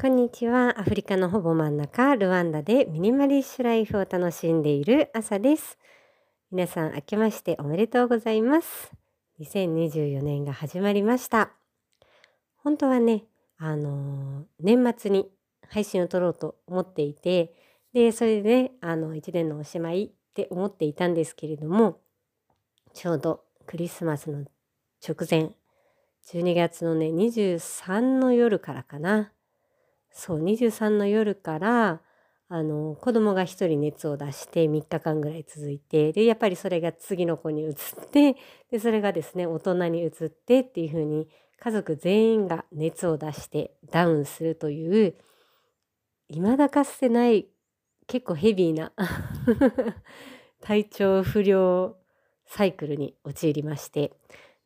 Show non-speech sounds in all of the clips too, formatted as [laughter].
こんにちは。アフリカのほぼ真ん中、ルワンダでミニマリッシュライフを楽しんでいる朝です。皆さん、明けましておめでとうございます。2024年が始まりました。本当はね、あのー年末に配信を撮ろうと思っていて、で、それでね、あの、1年のおしまいって思っていたんですけれども、ちょうどクリスマスの直前、12月のね、23の夜からかな。そう、23の夜から、あの、子供が一人熱を出して3日間ぐらい続いて、で、やっぱりそれが次の子に移って、[laughs] で、それがですね、大人に移ってっていう風に、家族全員が熱を出してダウンするという、未だかつてない、結構ヘビーな [laughs] 体調不良サイクルに陥りまして、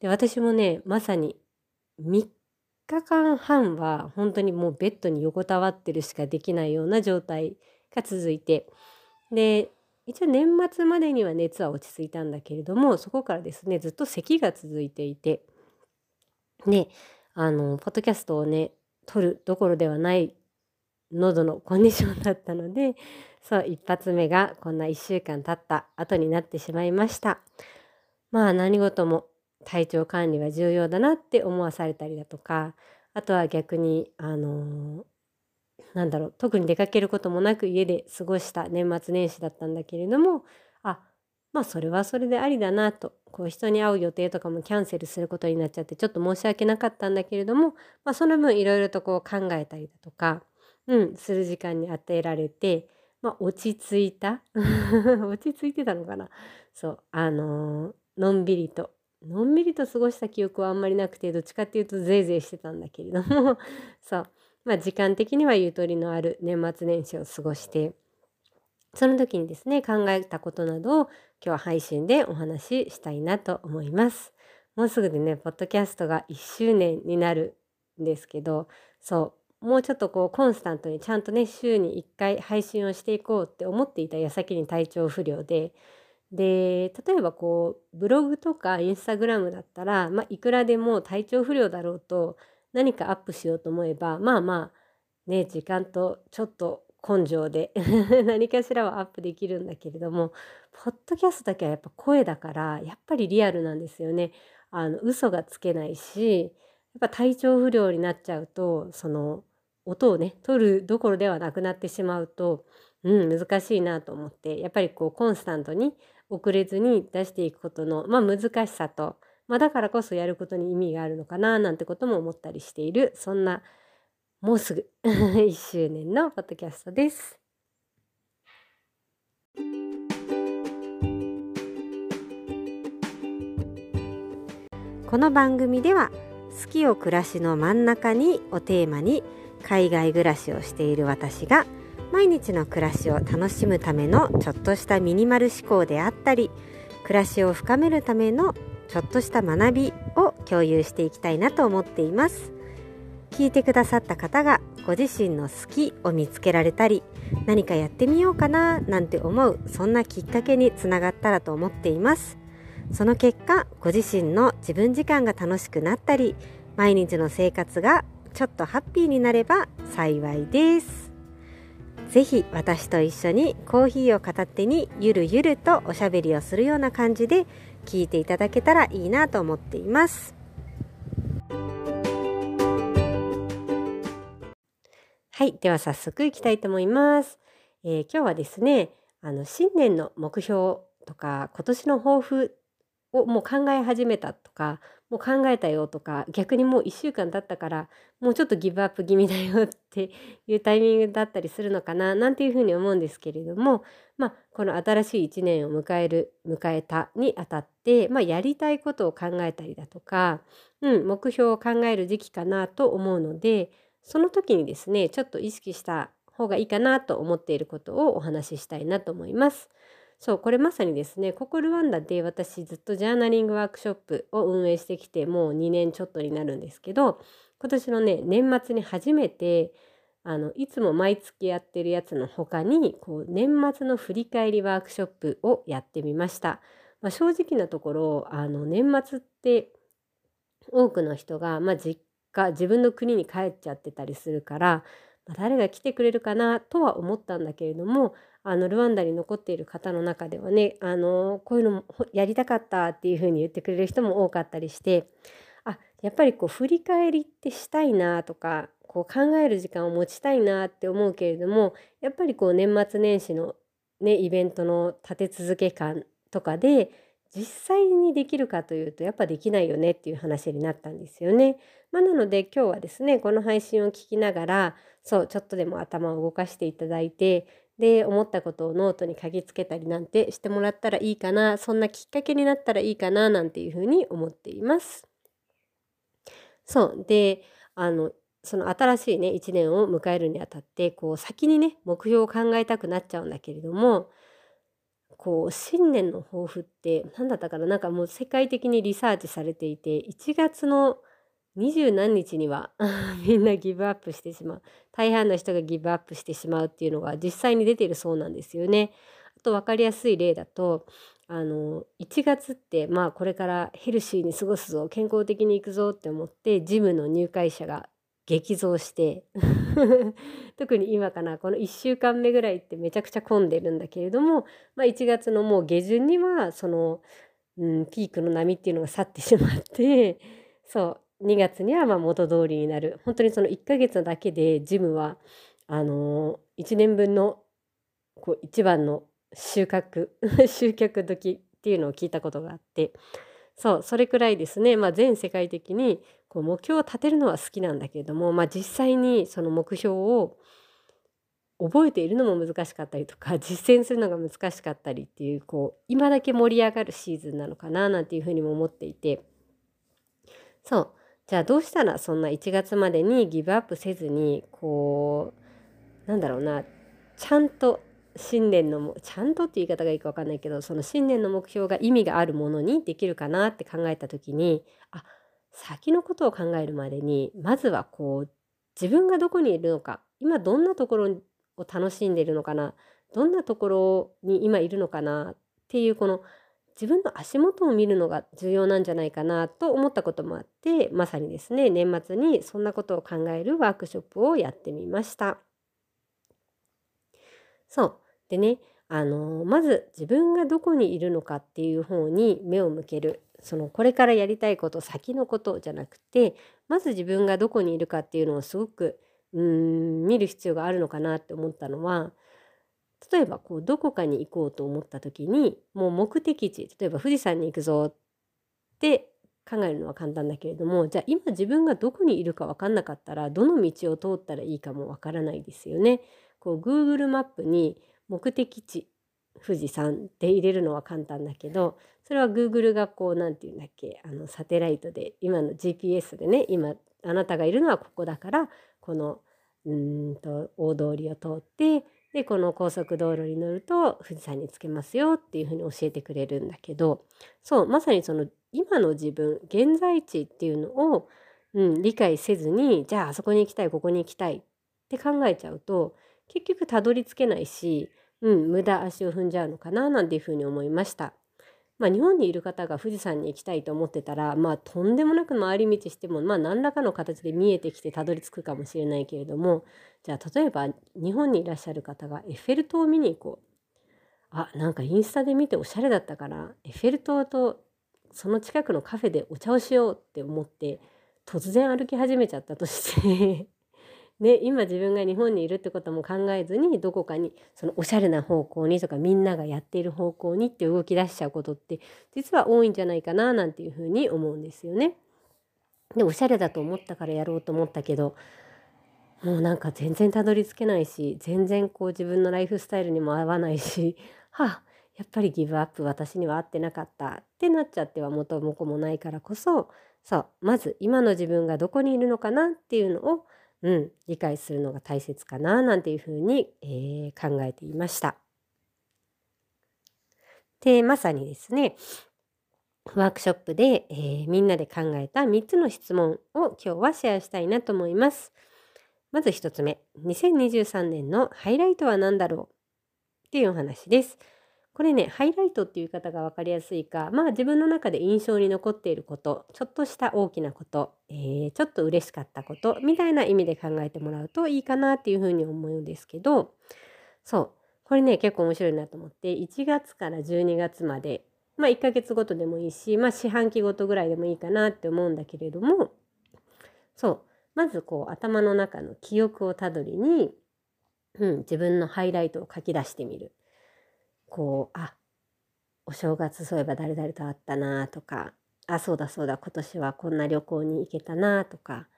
で、私もね、まさに3日間半は本当にもうベッドに横たわってるしかできないような状態が続いて。で一応年末までには熱は落ち着いたんだけれどもそこからですねずっと咳が続いていて。であのポッドキャストをね撮るどころではない喉のコンディションだったのでそう一発目がこんな1週間経った後になってしまいました。まあ何事も体調管理は重要だなって思わされたりだとかあとは逆にあのなんだろう特に出かけることもなく家で過ごした年末年始だったんだけれどもあまあそれはそれでありだなとこう人に会う予定とかもキャンセルすることになっちゃってちょっと申し訳なかったんだけれども、まあ、その分いろいろとこう考えたりだとか、うん、する時間に与えられて、まあ、落ち着いた？[laughs] 落ち着いてたのかな？そうあののんびりとのんびりと過ごした記憶はあんまりなくてどっちかっていうとぜいぜいしてたんだけれども [laughs] そうまあ時間的にはゆとりのある年末年始を過ごしてその時にですね考えたことなどを今日は配信でお話ししたいなと思います。もうすぐでねポッドキャストが1周年になるんですけどそうもうちょっとこうコンスタントにちゃんとね週に1回配信をしていこうって思っていた矢先に体調不良でで例えばこうブログとかインスタグラムだったら、まあ、いくらでも体調不良だろうと何かアップしようと思えばまあまあね時間とちょっと根性で [laughs] 何かしらはアップできるんだけれどもポッドキャストだけはやっぱ声だからやっぱりリアルなんですよね。あの嘘がつけないしやっぱ体調不良になっちゃうとその音をね取るどころではなくなってしまうと、うん、難しいなと思ってやっぱりこうコンスタントに遅れずに出していくことの、まあ、難しさと、まあ、だからこそやることに意味があるのかななんてことも思ったりしているそんなもうすぐ [laughs] 1周年のポッドキャストです。この番組では「好きを暮らしの真ん中に」をテーマに海外暮らしをしている私が毎日の暮らしを楽しむためのちょっとしたミニマル思考であったり暮らしを深めるためのちょっとした学びを共有していきたいなと思っています。聞いてくださった方がご自身の好きを見つけられたり何かやってみようかななんて思うそんなきっかけにつながったらと思っています。その結果ご自身の自分時間が楽しくなったり毎日の生活がちょっとハッピーになれば幸いです。ぜひ私と一緒にコーヒーを片手にゆるゆるとおしゃべりをするような感じで聞いていただけたらいいなと思っています。はいでは早速いきたいと思います、えー今日はですねあの新年の目標とか今年の抱負をもう考え始めたとかもう考えたよとか逆にもう1週間経ったからもうちょっとギブアップ気味だよって [laughs] いうタイミングだったりするのかななんていうふうに思うんですけれどもまあこの新しい1年を迎える迎えたにあたって、まあ、やりたいことを考えたりだとか、うん、目標を考える時期かなと思うのでその時にですねちょっと意識した方がいいかなと思っていることをお話ししたいなと思います。そうこれまさにですねここルワンダで私ずっとジャーナリングワークショップを運営してきてもう2年ちょっとになるんですけど今年のね年末に初めてあのいつも毎月やってるやつの他にこう年末の振り返りワークショップをやってみました。まあ、正直なところあの年末って多くの人が、まあ、実家自分の国に帰っちゃってたりするからまあ、誰が来てくれるかなとは思ったんだけれどもあのルワンダに残っている方の中ではねあのこういうのもやりたかったっていうふうに言ってくれる人も多かったりしてあやっぱりこう振り返りってしたいなとかこう考える時間を持ちたいなって思うけれどもやっぱりこう年末年始のねイベントの立て続け感とかで実際にできるかというとやっぱできないよねっていう話になったんですよね。まあ、なので今日はですねこの配信を聞きながらそうちょっとでも頭を動かしていただいてで思ったことをノートに書きつけたりなんてしてもらったらいいかなそんなきっかけになったらいいかななんていうふうに思っています。そうであのその新しいね1年を迎えるにあたってこう先にね目標を考えたくなっちゃうんだけれどもこう新年の抱負って何だったかな？なんかもう世界的にリサーチされていて1月の二十何日には [laughs] みんなギブアップしてしまう大半の人がギブアップしてしまうっていうのが実際に出てるそうなんですよね。あと分かりやすい例だとあの1月ってまあこれからヘルシーに過ごすぞ健康的にいくぞって思ってジムの入会者が激増して [laughs] 特に今かなこの1週間目ぐらいってめちゃくちゃ混んでるんだけれども、まあ、1月のもう下旬にはその、うん、ピークの波っていうのが去ってしまってそう2月にはま元通りになる。本当にその1ヶ月だけでジムはあのー、1年分のこう一番の収穫 [laughs] 集客時っていうのを聞いたことがあって。そうそれくらいですね、まあ、全世界的にこう目標を立てるのは好きなんだけれども、まあ、実際にその目標を覚えているのも難しかったりとか [laughs] 実践するのが難しかったりっていうこう今だけ盛り上がるシーズンなのかななんていうふうにも思っていて。そう。じゃあどうしたらそんな1月までにギブアップせずにこうなんだろうなちゃんと新年のちゃんとっていう言い方がいいか分かんないけどその新年の目標が意味があるものにできるかなって考えた時にあ先のことを考えるまでにまずはこう自分がどこにいるのか今どんなところを楽しんでいるのかなどんなところに今いるのかなっていうこの自分の足元を見るのが重要なんじゃないかなと思ったこともあってまさにですね年末にそんなことを考えるワークショップをやってみました。そうでねあのまず自分がどこにいるのかっていう方に目を向けるそのこれからやりたいこと先のことじゃなくてまず自分がどこにいるかっていうのをすごくうん見る必要があるのかなって思ったのは例えばこうどこかに行こうと思った時にもう目的地例えば富士山に行くぞって考えるのは簡単だけれどもじゃあ今自分がどこにいるか分かんなかったらどの道を通ったらいいかも分からないですよね。こう Google マップに目的地富士山って入れるのは簡単だけどそれは Google がこう何て言うんだっけあのサテライトで今の GPS でね今あなたがいるのはここだからこのうんと大通りを通ってでこの高速道路に乗ると富士山に着けますよっていうふうに教えてくれるんだけどそうまさにその今の自分現在地っていうのを、うん、理解せずにじゃああそこに行きたいここに行きたいって考えちゃうと結局たどり着けないしうん、無駄足を踏んじゃうのかななんていうふうに思いました。まあ、日本にいる方が富士山に行きたいと思ってたら、まあ、とんでもなく回り道しても、まあ、何らかの形で見えてきてたどり着くかもしれないけれどもじゃあ例えば日本にいらっしゃる方がエッフェル塔を見に行こう。あなんかインスタで見ておしゃれだったからエッフェル塔とその近くのカフェでお茶をしようって思って突然歩き始めちゃったとしてね、今自分が日本にいるってことも考えずにどこかにそのおしゃれな方向にとかみんながやっている方向にって動き出しちゃうことって実は多いんじゃないかななんていうふうに思うんですよね。でおしゃれだと思ったからやろうと思ったけどもうなんか全然たどり着けないし全然こう自分のライフスタイルにも合わないし [laughs] はあやっぱりギブアップ私には合ってなかったってなっちゃっては元も子もないからこそそうまず今の自分がどこにいるのかなっていうのをうん、理解するのが大切かななんていうふうに、えー、考えていました。でまさにですねワークショップで、えー、みんなで考えた3つの質問を今日はシェアしたいなと思います。まず1つ目2023年のハイライトは何だろうっていうお話です。これねハイライトっていう言い方が分かりやすいかまあ自分の中で印象に残っていることちょっとした大きなこと、えー、ちょっと嬉しかったことみたいな意味で考えてもらうといいかなっていうふうに思うんですけどそうこれね結構面白いなと思って1月から12月までまあ1ヶ月ごとでもいいしまあ四半期ごとぐらいでもいいかなって思うんだけれどもそうまずこう頭の中の記憶をたどりに、うん、自分のハイライトを書き出してみる。こうあお正月そういえば誰々と会ったなとかあそうだそうだ今年はこんな旅行に行けたなとか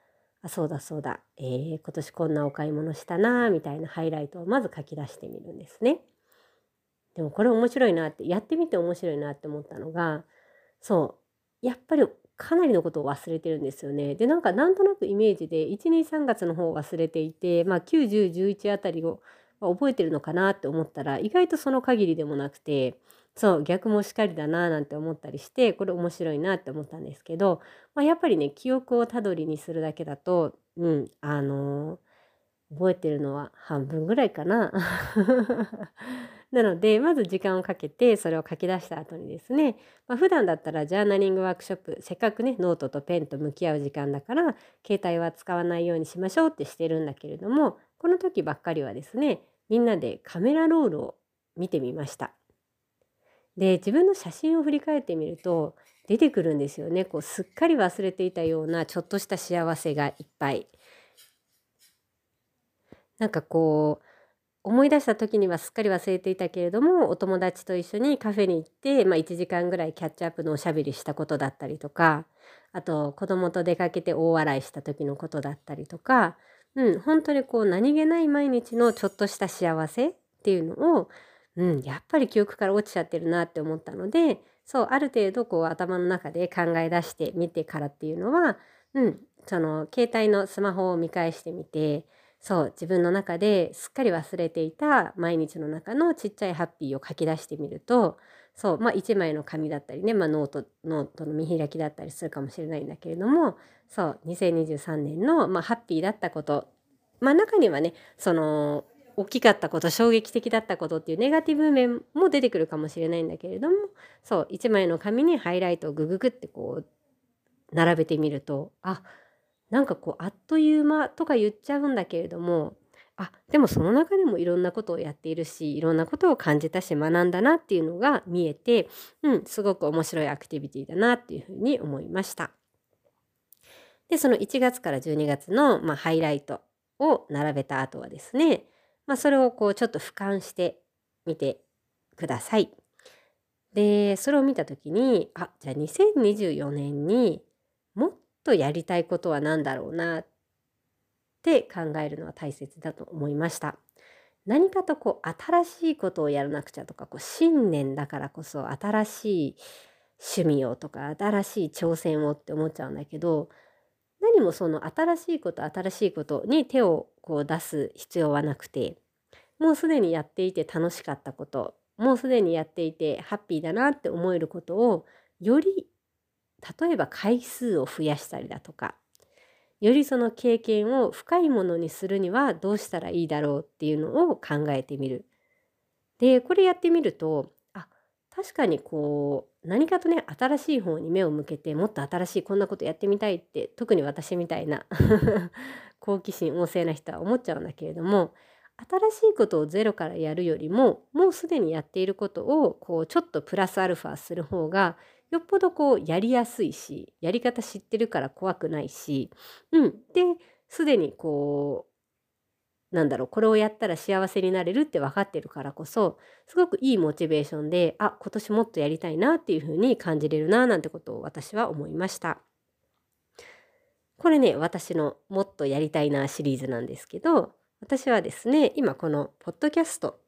あそうだそうだ、えー、今年こんなお買い物したなみたいなハイライトをまず書き出してみるんですね。でもこれ面白いなってやってみて面白いなって思ったのがそうやっぱりかなりのことを忘れてるんですよね。でなんかなんとなくイメージで123月の方を忘れていてまあ9011あたりを覚えてるのかなって思ったら意外とその限りでもなくてそう逆もしかりだななんて思ったりしてこれ面白いなって思ったんですけど、まあ、やっぱりね記憶をたどりにするだけだとうんあのー、覚えてるのは半分ぐらいかな。[laughs] なのでまず時間をかけてそれを書き出した後にですね、まあ、普段だったらジャーナリングワークショップせっかくねノートとペンと向き合う時間だから携帯は使わないようにしましょうってしてるんだけれどもこの時ばっかりはですねみんなでカメラロールを見てみました。で自分の写真を振り返ってみると出てくるんですよねこうすっかり忘れていたようなちょっとした幸せがいっぱい。なんかこう思い出した時にはすっかり忘れていたけれどもお友達と一緒にカフェに行って、まあ、1時間ぐらいキャッチアップのおしゃべりしたことだったりとかあと子供と出かけて大笑いした時のことだったりとかうん、本当にこう何気ない毎日のちょっとした幸せっていうのを、うん、やっぱり記憶から落ちちゃってるなって思ったのでそうある程度こう頭の中で考え出してみてからっていうのは、うん、その携帯のスマホを見返してみてそう自分の中ですっかり忘れていた毎日の中のちっちゃいハッピーを書き出してみるとそうまあ1枚の紙だったりね、まあ、ノートノートの見開きだったりするかもしれないんだけれどもそう2023年の、まあ、ハッピーだったことまあ中にはねその大きかったこと衝撃的だったことっていうネガティブ面も出てくるかもしれないんだけれどもそう1枚の紙にハイライトをグググってこう並べてみるとあなんかこうあっという間とか言っちゃうんだけれどもあでもその中でもいろんなことをやっているしいろんなことを感じたし学んだなっていうのが見えて、うん、すごく面白いアクティビティだなっていうふうに思いました。でその1月から12月の、まあ、ハイライトを並べた後はですね、まあ、それをこうちょっと俯瞰してみてください。でそれを見た時にあじゃあ2024年にもっとやりたいことは何だろうなって考えるのは大切だと思いました。何かとこう新しいことをやらなくちゃとかこう新年だからこそ新しい趣味をとか新しい挑戦をって思っちゃうんだけど何もその新しいこと新しいことに手をこう出す必要はなくてもうすでにやっていて楽しかったこともうすでにやっていてハッピーだなって思えることをより例えば回数を増やしたりだとかよりその経験を深いものにするにはどうしたらいいだろうっていうのを考えてみる。でこれやってみるとあ確かにこう何かとね新しい方に目を向けてもっと新しいこんなことやってみたいって特に私みたいな [laughs] 好奇心旺盛な人は思っちゃうんだけれども新しいことをゼロからやるよりももうすでにやっていることをこうちょっとプラスアルファする方がよっぽどこうやりやすいしやり方知ってるから怖くないし、うん、ですでにこうなんだろうこれをやったら幸せになれるって分かってるからこそすごくいいモチベーションであ今年もっとやりたいなっていうふうに感じれるななんてことを私は思いました。これね私のもっとやりたいなシリーズなんですけど私はですね今このポッドキャスト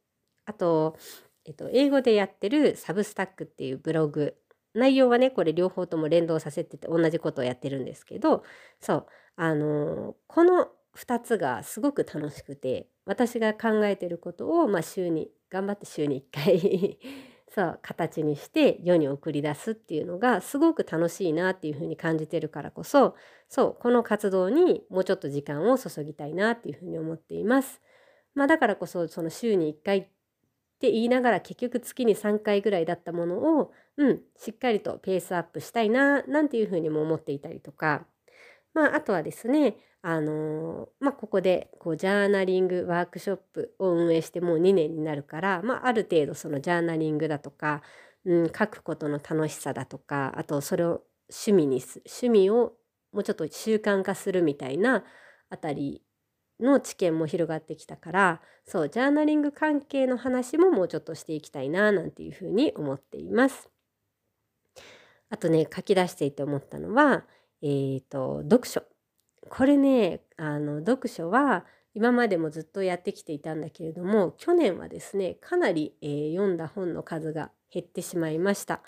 あと、えっと、英語でやってるサブスタックっていうブログ内容はねこれ両方とも連動させてて同じことをやってるんですけどそうあのこの2つがすごく楽しくて私が考えてることを、まあ、週に頑張って週に1回 [laughs] そう形にして世に送り出すっていうのがすごく楽しいなっていうふうに感じてるからこそそうこの活動にもうちょっと時間を注ぎたいなっていうふうに思っています。まあ、だからこそその週に1回って言いながら結局月に3回ぐらいだったものを、うん、しっかりとペースアップしたいななんていうふうにも思っていたりとか、まあ、あとはですねあのまあ、ここでこうジャーナリングワークショップを運営してもう2年になるから、まあ、ある程度そのジャーナリングだとか、うん、書くことの楽しさだとかあとそれを趣味にす趣味をもうちょっと習慣化するみたいなあたりの知見も広がってきたからそうジャーナリング関係の話ももうちょっとしていきたいななんていうふうに思っています。あとね書き出していて思ったのは、えーと、読書これねあの読書は今までもずっとやってきていたんだけれども去年はですねかなり、えー、読んだ本の数が減ってしまいました。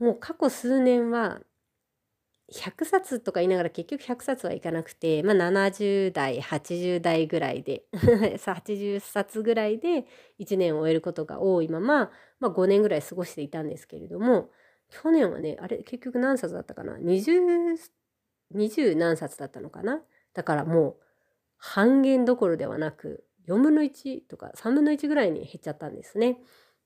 もう過去数年は100冊とか言いながら結局100冊はいかなくて、まあ、70代80代ぐらいで [laughs] 80冊ぐらいで1年を終えることが多いまま、まあ、5年ぐらい過ごしていたんですけれども去年はねあれ結局何冊だったかな？20, 20何冊だったのかな？だからもう半減どころではなく4分の1とか3分の1ぐらいに減っちゃったんですね。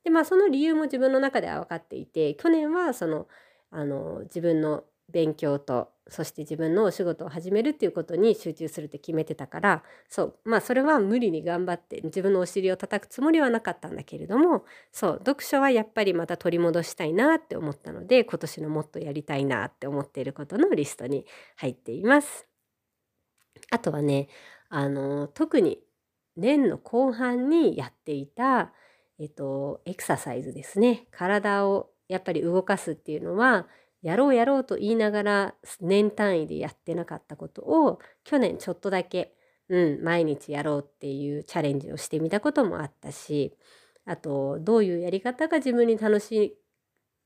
でまあその理由も自分の中では分かっていて去年はそのあの自分の勉強とそして自分のお仕事を始めるっていうことに集中するって決めてたからそうまあそれは無理に頑張って自分のお尻を叩くつもりはなかったんだけれどもそう読書はやっぱりまた取り戻したいなって思ったので今年のもっとやりたいなって思っていることのリストに入っています。あとはねあの特に年の後半にやっていた、えっと、エクササイズですね体をやっぱり動かすっていうのはやろうやろうと言いながら年単位でやってなかったことを去年ちょっとだけ、うん、毎日やろうっていうチャレンジをしてみたこともあったしあとどういうやり方が自分に楽し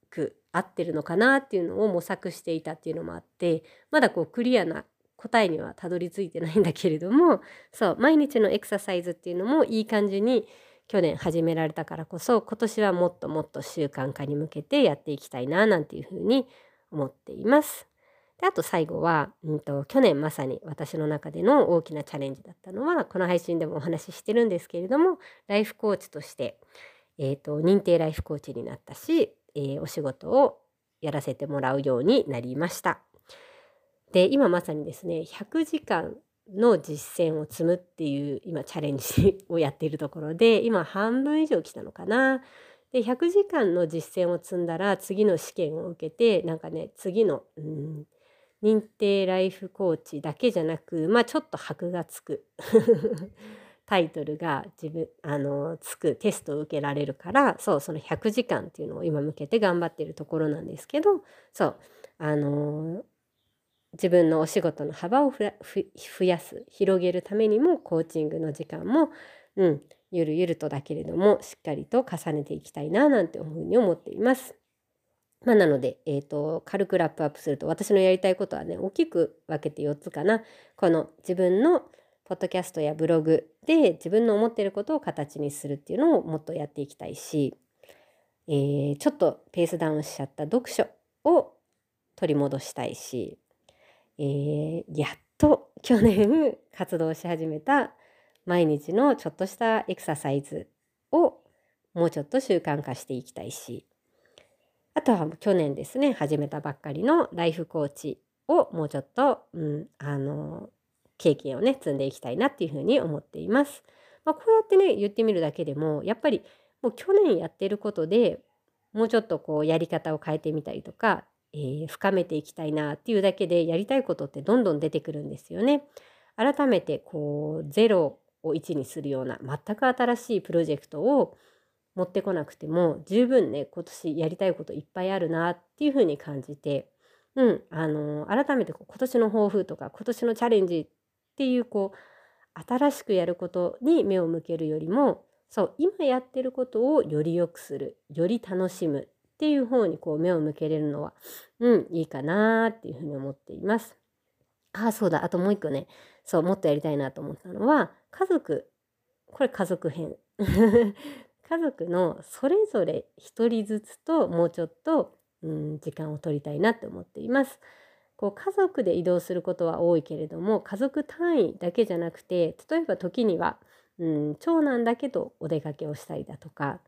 く合ってるのかなっていうのを模索していたっていうのもあってまだこうクリアな答えにはたどり着いてないんだけれどもそう毎日のエクササイズっていうのもいい感じに去年始められたからこそ今年はもっともっと習慣化に向けてやっていきたいななんていうふうに思っています。であと最後は、うんと、去年まさに私の中での大きなチャレンジだったのはこの配信でもお話ししてるんですけれどもライフコーチとして、えーと、認定ライフコーチになったし、えー、お仕事をやらせてもらうようになりました。で今まさにですね100時間の実践を積むっていう今チャレンジをやっているところで今半分以上来たのかな。で100時間の実践を積んだら次の試験を受けてなんかね次の、うん、認定ライフコーチだけじゃなくまあちょっと箔がつく。[laughs] タイトルが自分あのつくテストを受けられるからそうその100時間っていうのを今向けて頑張ってるところなんですけどそうあの自分のお仕事の幅を増やす広げるためにもコーチングの時間も、うん、ゆるゆるとだけれどもしっかりと重ねていきたいななんてふうに思っています。まあ、なので、えーと、軽くラップアップすると私のやりたいことはね大きく分けて4つかな。この自分のポッドキャストやブログで自分の思っていることを形にするっていうのをもっとやっていきたいし、えー、ちょっとペースダウンしちゃった読書を取り戻したいし、えー、やっと去年 [laughs] 活動し始めた毎日のちょっとしたエクササイズをもうちょっと習慣化していきたいしあとは去年ですね始めたばっかりのライフコーチをもうちょっと、うん、あの経験をね積んでいきたいなっていうふうに思っています。まあ、こうやってね言ってみるだけでもやっぱりもう去年やってることでもうちょっとこうやり方を変えてみたりとか、えー、深めていきたいなっていうだけでやりたいことってどんどん出てくるんですよね。改めてこうゼロを1にするような全く新しいプロジェクトを持ってこなくても十分ね今年やりたいこといっぱいあるなっていうふうに感じて、うん、あの改めて今年の抱負とか今年のチャレンジっていうこう新しくやることに目を向けるよりもそう今やってることをより良くするより楽しむっていう方にこう目を向けれるのはうんいいかなっていうふうに思っています。ああそうだあともう一個ねそうもっとやりたいなと思ったのは家族これ家族編 [laughs] 家族のそれぞれ一人ずつともうちょっと、うん、時間を取りたいなって思っています。こう家族で移動することは多いけれども家族単位だけじゃなくて例えば時には、うん、長男だけどお出かけをしたりだとか、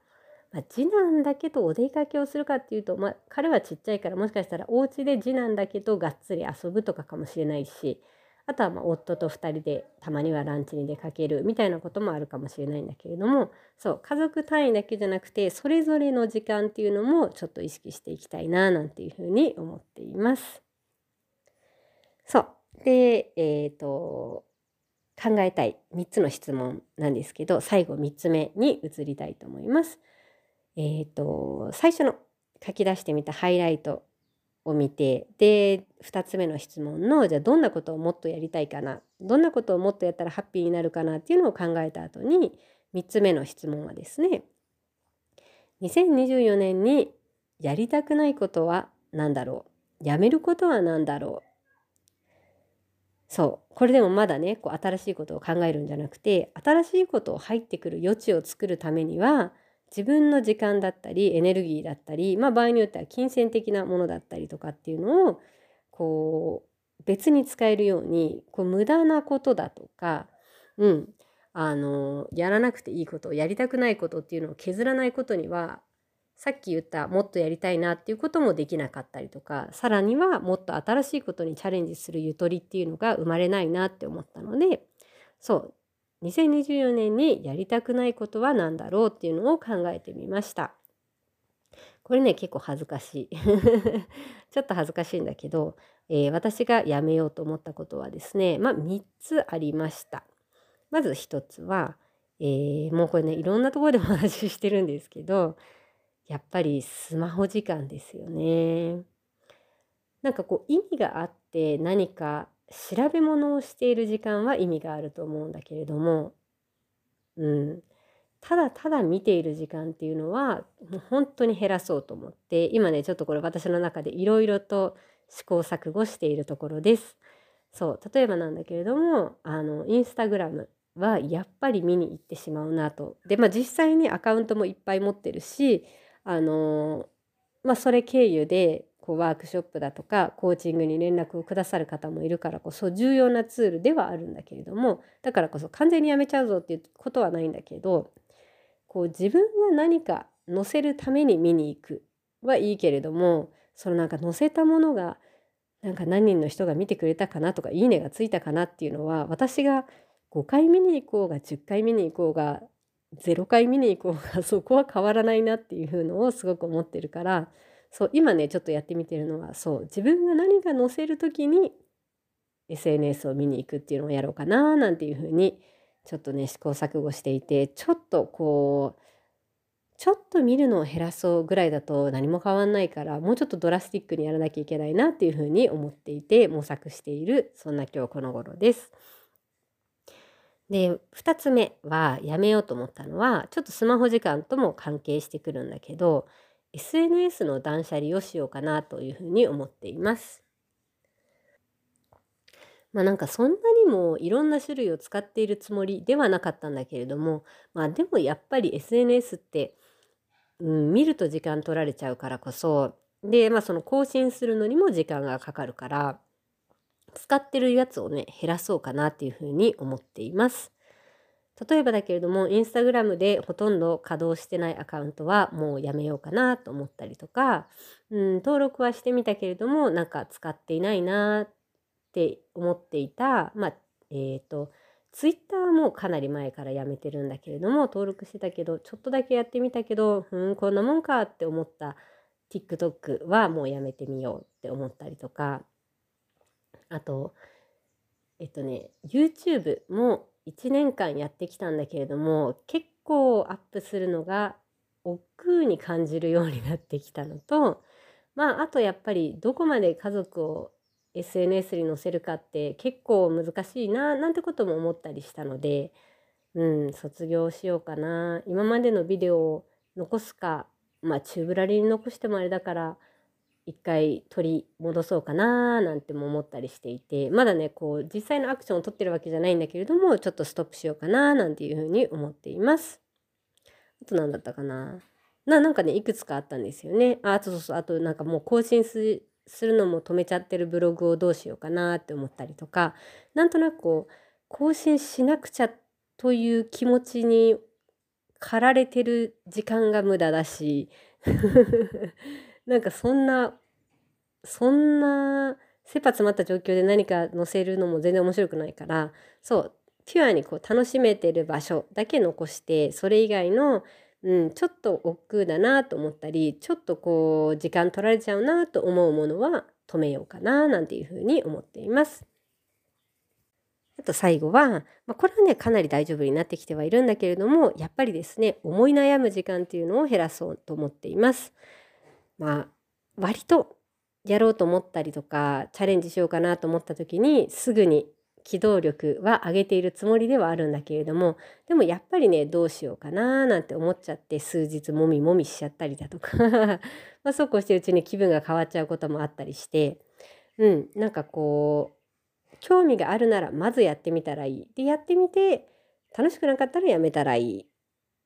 まあ、次男だけどお出かけをするかっていうと、まあ、彼はちっちゃいからもしかしたらお家で次男だけどがっつり遊ぶとかかもしれないしあとはま夫と2人でたまにはランチに出かけるみたいなこともあるかもしれないんだけれどもそう家族単位だけじゃなくてそれぞれの時間っていうのもちょっと意識していきたいななんていうふうに思っています。そうでえっ、ー、と考えたい3つの質問なんですけど最後3つ目に移りたいと思います。えっ、ー、と最初の書き出してみたハイライトを見てで2つ目の質問のじゃあどんなことをもっとやりたいかなどんなことをもっとやったらハッピーになるかなっていうのを考えた後に3つ目の質問はですね2024年にやりたくないことは何だろうやめることは何だろう。そうこれでもまだねこう新しいことを考えるんじゃなくて新しいことを入ってくる余地を作るためには自分の時間だったりエネルギーだったり、まあ、場合によっては金銭的なものだったりとかっていうのをこう別に使えるようにこう無駄なことだとか、うん、あのやらなくていいことやりたくないことっていうのを削らないことにはさっき言ったもっとやりたいなっていうこともできなかったりとかさらにはもっと新しいことにチャレンジするゆとりっていうのが生まれないなって思ったのでそう2024年にやりたくないことは何だろうっていうのを考えてみました。これね結構恥ずかしい [laughs] ちょっと恥ずかしいんだけど、えー、私がやめようと思ったことはですねまあ3つありました。まず1つは、えー、もうこれねいろんなところでお話ししてるんですけどやっぱりスマホ時間ですよね。なんかこう意味があって何か調べ物をしている時間は意味があると思うんだけれども、うん、ただただ見ている時間っていうのはもう本当に減らそうと思って今ねちょっとこれ私の中でいろいろと試行錯誤しているところです。そう例えばなんだけれどもあのインスタグラムはやっぱり見に行ってしまうなと。でまあ実際にアカウントもいっぱい持ってるしあのまあそれ経由でこうワークショップだとかコーチングに連絡をくださる方もいるからこそ重要なツールではあるんだけれどもだからこそ完全にやめちゃうぞっていうことはないんだけどこう自分が何か載せるために見に行くはいいけれどもそのなんか載せたものがなんか何人の人が見てくれたかなとかいいねがついたかなっていうのは私が5回見に行こうが10回見に行こうが0回見に行こうがそこは変わらないなっていうのをすごく思ってるからそう今ねちょっとやってみてるのはそう自分が何か載せる時に SNS を見に行くっていうのをやろうかななんていうふうにちょっとね試行錯誤していてちょっとこうちょっと見るのを減らそうぐらいだと何も変わんないからもうちょっとドラスティックにやらなきゃいけないなっていうふうに思っていて模索しているそんな今日この頃です。で2つ目はやめようと思ったのはちょっとスマホ時間とも関係してくるんだけど SNS の断捨離をしようかなというふうに思っています。まあなんかそんなにもいろんな種類を使っているつもりではなかったんだけれどもまあでもやっぱり SNS って、うん、見ると時間取られちゃうからこそでまあその更新するのにも時間がかかるから使ってるやつをね減らそうかなっていうふうに思っています。例えばだけれどもインスタグラムでほとんど稼働してないアカウントはもうやめようかなと思ったりとか、うん、登録はしてみたけれどもなんか使っていないなって思っていたまあえっ、ー、とツイッターもかなり前からやめてるんだけれども登録してたけどちょっとだけやってみたけどうんこんなもんかって思った TikTok はもうやめてみようって思ったりとか。あとえっとね YouTube も1年間やってきたんだけれども結構アップするのが億劫に感じるようになってきたのとまああとやっぱりどこまで家族を SNS に載せるかって結構難しいななんてことも思ったりしたのでうん卒業しようかな。今までのビデオを残すかまあチューブラリーに残してもあれだから一回取り戻そうかななんても思ったりしていてまだねこう実際のアクションを取ってるわけじゃないんだけれどもちょっとストップしようかななんていうふうに思っています。あと何だったかなななんかねいくつかあったんですよね。あそうそうそうあとなんかもう更新するのも止めちゃってるブログをどうしようかなって思ったりとかなんとなくこう更新しなくちゃという気持ちに駆られてる時間が無駄だし [laughs] なんかそんなそんな切羽詰まった状況で何か載せるのも全然面白くないからそうピュアにこう楽しめてる場所だけ残してそれ以外の、うん、ちょっと億劫だなと思ったりちょっとこう時間取られちゃうなと思うものは止めようかななんていうふうに思っています。あと最後は、まあ、これはねかなり大丈夫になってきてはいるんだけれどもやっぱりですね思い悩む時間っていうのを減らそうと思っています。まあ割とやろうと思ったりとかチャレンジしようかなと思った時にすぐに機動力は上げているつもりではあるんだけれどもでもやっぱりねどうしようかななんて思っちゃって数日もみもみしちゃったりだとか [laughs] まあそうこうしてるうちに気分が変わっちゃうこともあったりしてうんなんかこう興味があるならまずやってみたらいい。でやってみて楽しくなかったらやめたらいい。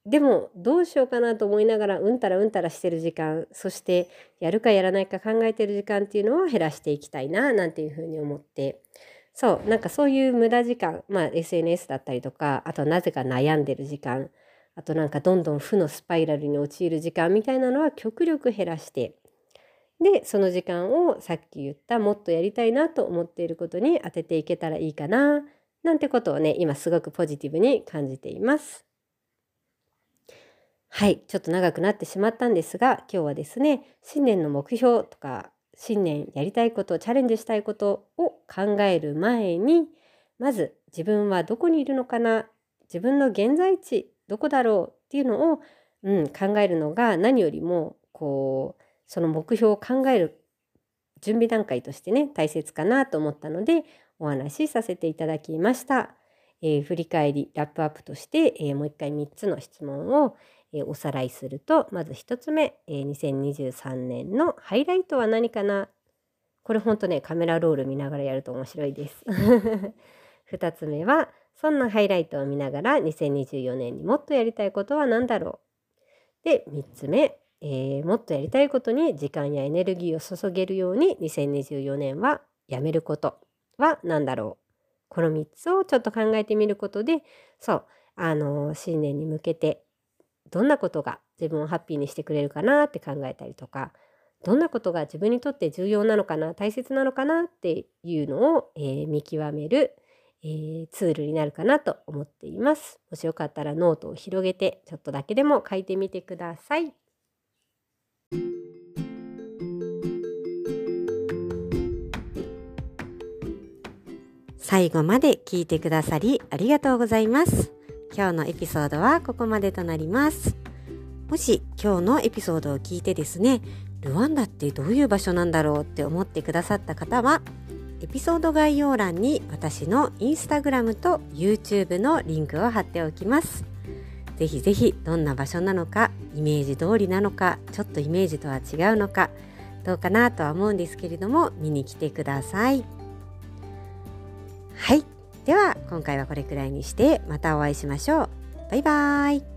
でもどうしようかなと思いながらうんたらうんたらしてる時間そしてやるかやらないか考えてる時間っていうのは減らしていきたいななんていうふうに思ってそうなんかそういう無駄時間まあ SNS だったりとかあとなぜか悩んでる時間あとなんかどんどん負のスパイラルに陥る時間みたいなのは極力減らしてでその時間をさっき言ったもっとやりたいなと思っていることに当てていけたらいいかななんてことをね今すごくポジティブに感じています。はい、ちょっと長くなってしまったんですが、今日はですね、新年の目標とか、新年やりたいこと、チャレンジしたいことを考える前に、まず自分はどこにいるのかな、自分の現在地どこだろうっていうのを、うん、考えるのが何よりもこうその目標を考える準備段階としてね大切かなと思ったのでお話しさせていただきました。えー、振り返りラップアップとして、えー、もう一回3つの質問を、えおさらいするとまず1つ目、え2023年のハイライトは何かな？これほんとねカメラロール見ながらやると面白いです。[laughs] 2つ目はそんなハイライトを見ながら2024年にもっとやりたいことは何だろう？で3つ目、えー、もっとやりたいことに時間やエネルギーを注げるように2024年はやめることは何だろう？この3つをちょっと考えてみることでそうあの新年に向けてどんなことが自分をハッピーにしてくれるかなって考えたりとかどんなことが自分にとって重要なのかな大切なのかなっていうのを、えー、見極める、えー、ツールになるかなと思っています。もしよかったらノートを広げてちょっとだけでも書いてみてください。最後まで聞いてくださりありがとうございます。今日のエピソードはここまでとなります。もし今日のエピソードを聞いてですね、ルワンダってどういう場所なんだろうって思ってくださった方は、エピソード概要欄に私のインスタグラムと YouTube のリンクを貼っておきます。ぜひぜひどんな場所なのか、イメージ通りなのか、ちょっとイメージとは違うのか、どうかなとは思うんですけれども、見に来てください。はい。では今回はこれくらいにしてまたお会いしましょう。バイバーイ。